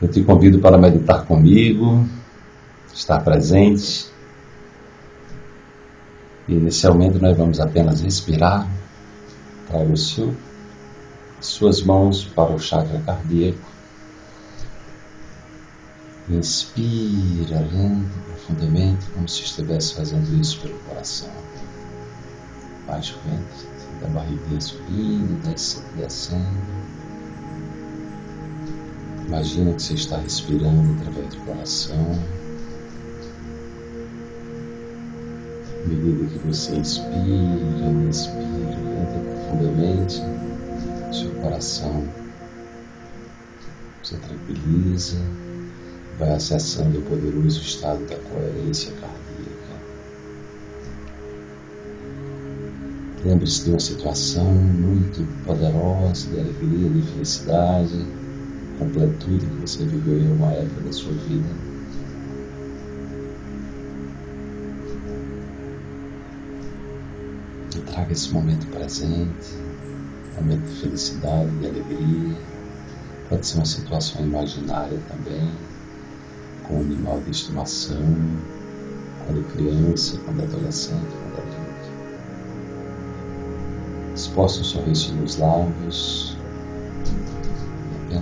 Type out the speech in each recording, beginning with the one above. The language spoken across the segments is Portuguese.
Eu te convido para meditar comigo, estar presente. E inicialmente nós vamos apenas respirar. Traga o seu, suas mãos para o chakra cardíaco. Inspira lento, profundamente, como se estivesse fazendo isso pelo coração. Baixo ventre, da barriga subindo, descendo. Imagina que você está respirando através do coração. À medida que você inspira, inspira, entra profundamente, seu coração se tranquiliza, vai acessando o poderoso estado da coerência cardíaca. Lembre-se de uma situação muito poderosa de alegria, de felicidade completude que você viveu em uma época da sua vida. E traga esse momento presente, momento de felicidade, de alegria. Pode ser uma situação imaginária também, com um animal de estimação, quando criança, quando adolescente, quando adulto. Exposta um sorriso nos lábios,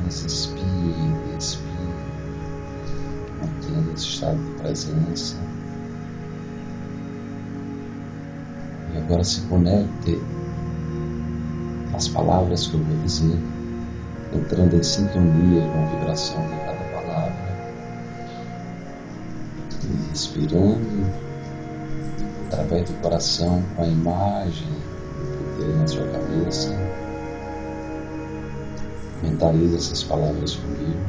apenas expire, expire, mantendo esse estado de presença. E agora se conecte às palavras que eu vou dizer, entrando em sintonia com a vibração de cada palavra. E respirando através do coração com a imagem do poder na sua cabeça. Mentalize essas palavras comigo.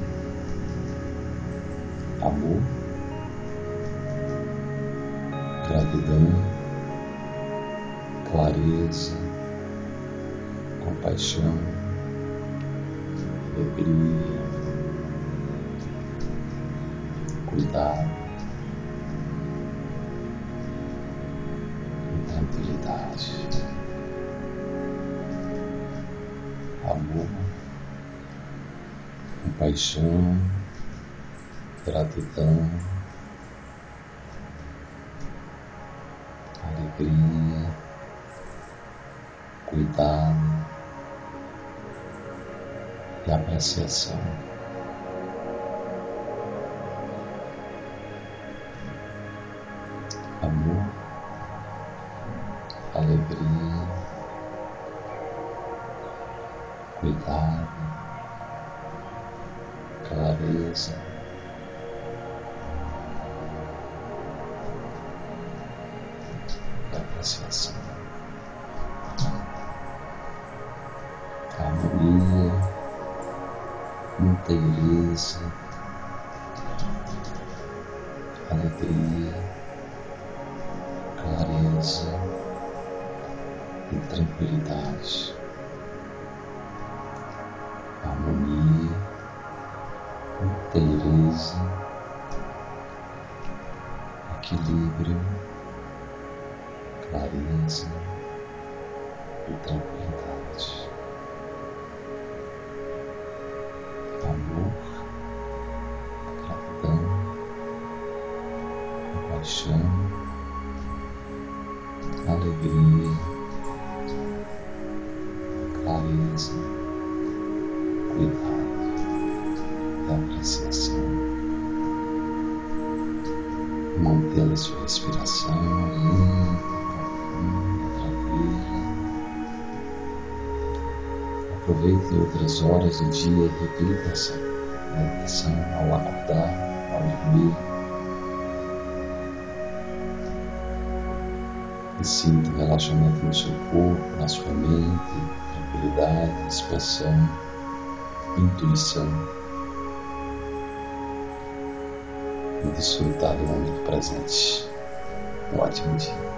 Amor, gratidão, clareza, compaixão, alegria, cuidado. E tranquilidade. Amor compaixão, gratidão, alegria, cuidado e apreciação. Amor, alegria, cuidado clareza, e apreciação, harmonia, inteireza, alegria, clareza e tranquilidade. Inteireza, equilíbrio, clareza e tranquilidade. Amor, gratidão, compaixão, alegria, da apreciação, mantendo a sua respiração lenta, profunda, tranquila. Aproveite outras horas do dia e repita essa meditação ao acordar, ao dormir. E sinta o relaxamento no seu corpo, na sua mente, tranquilidade, expansão, intuição. E desfrutar do momento presente. Um ótimo dia.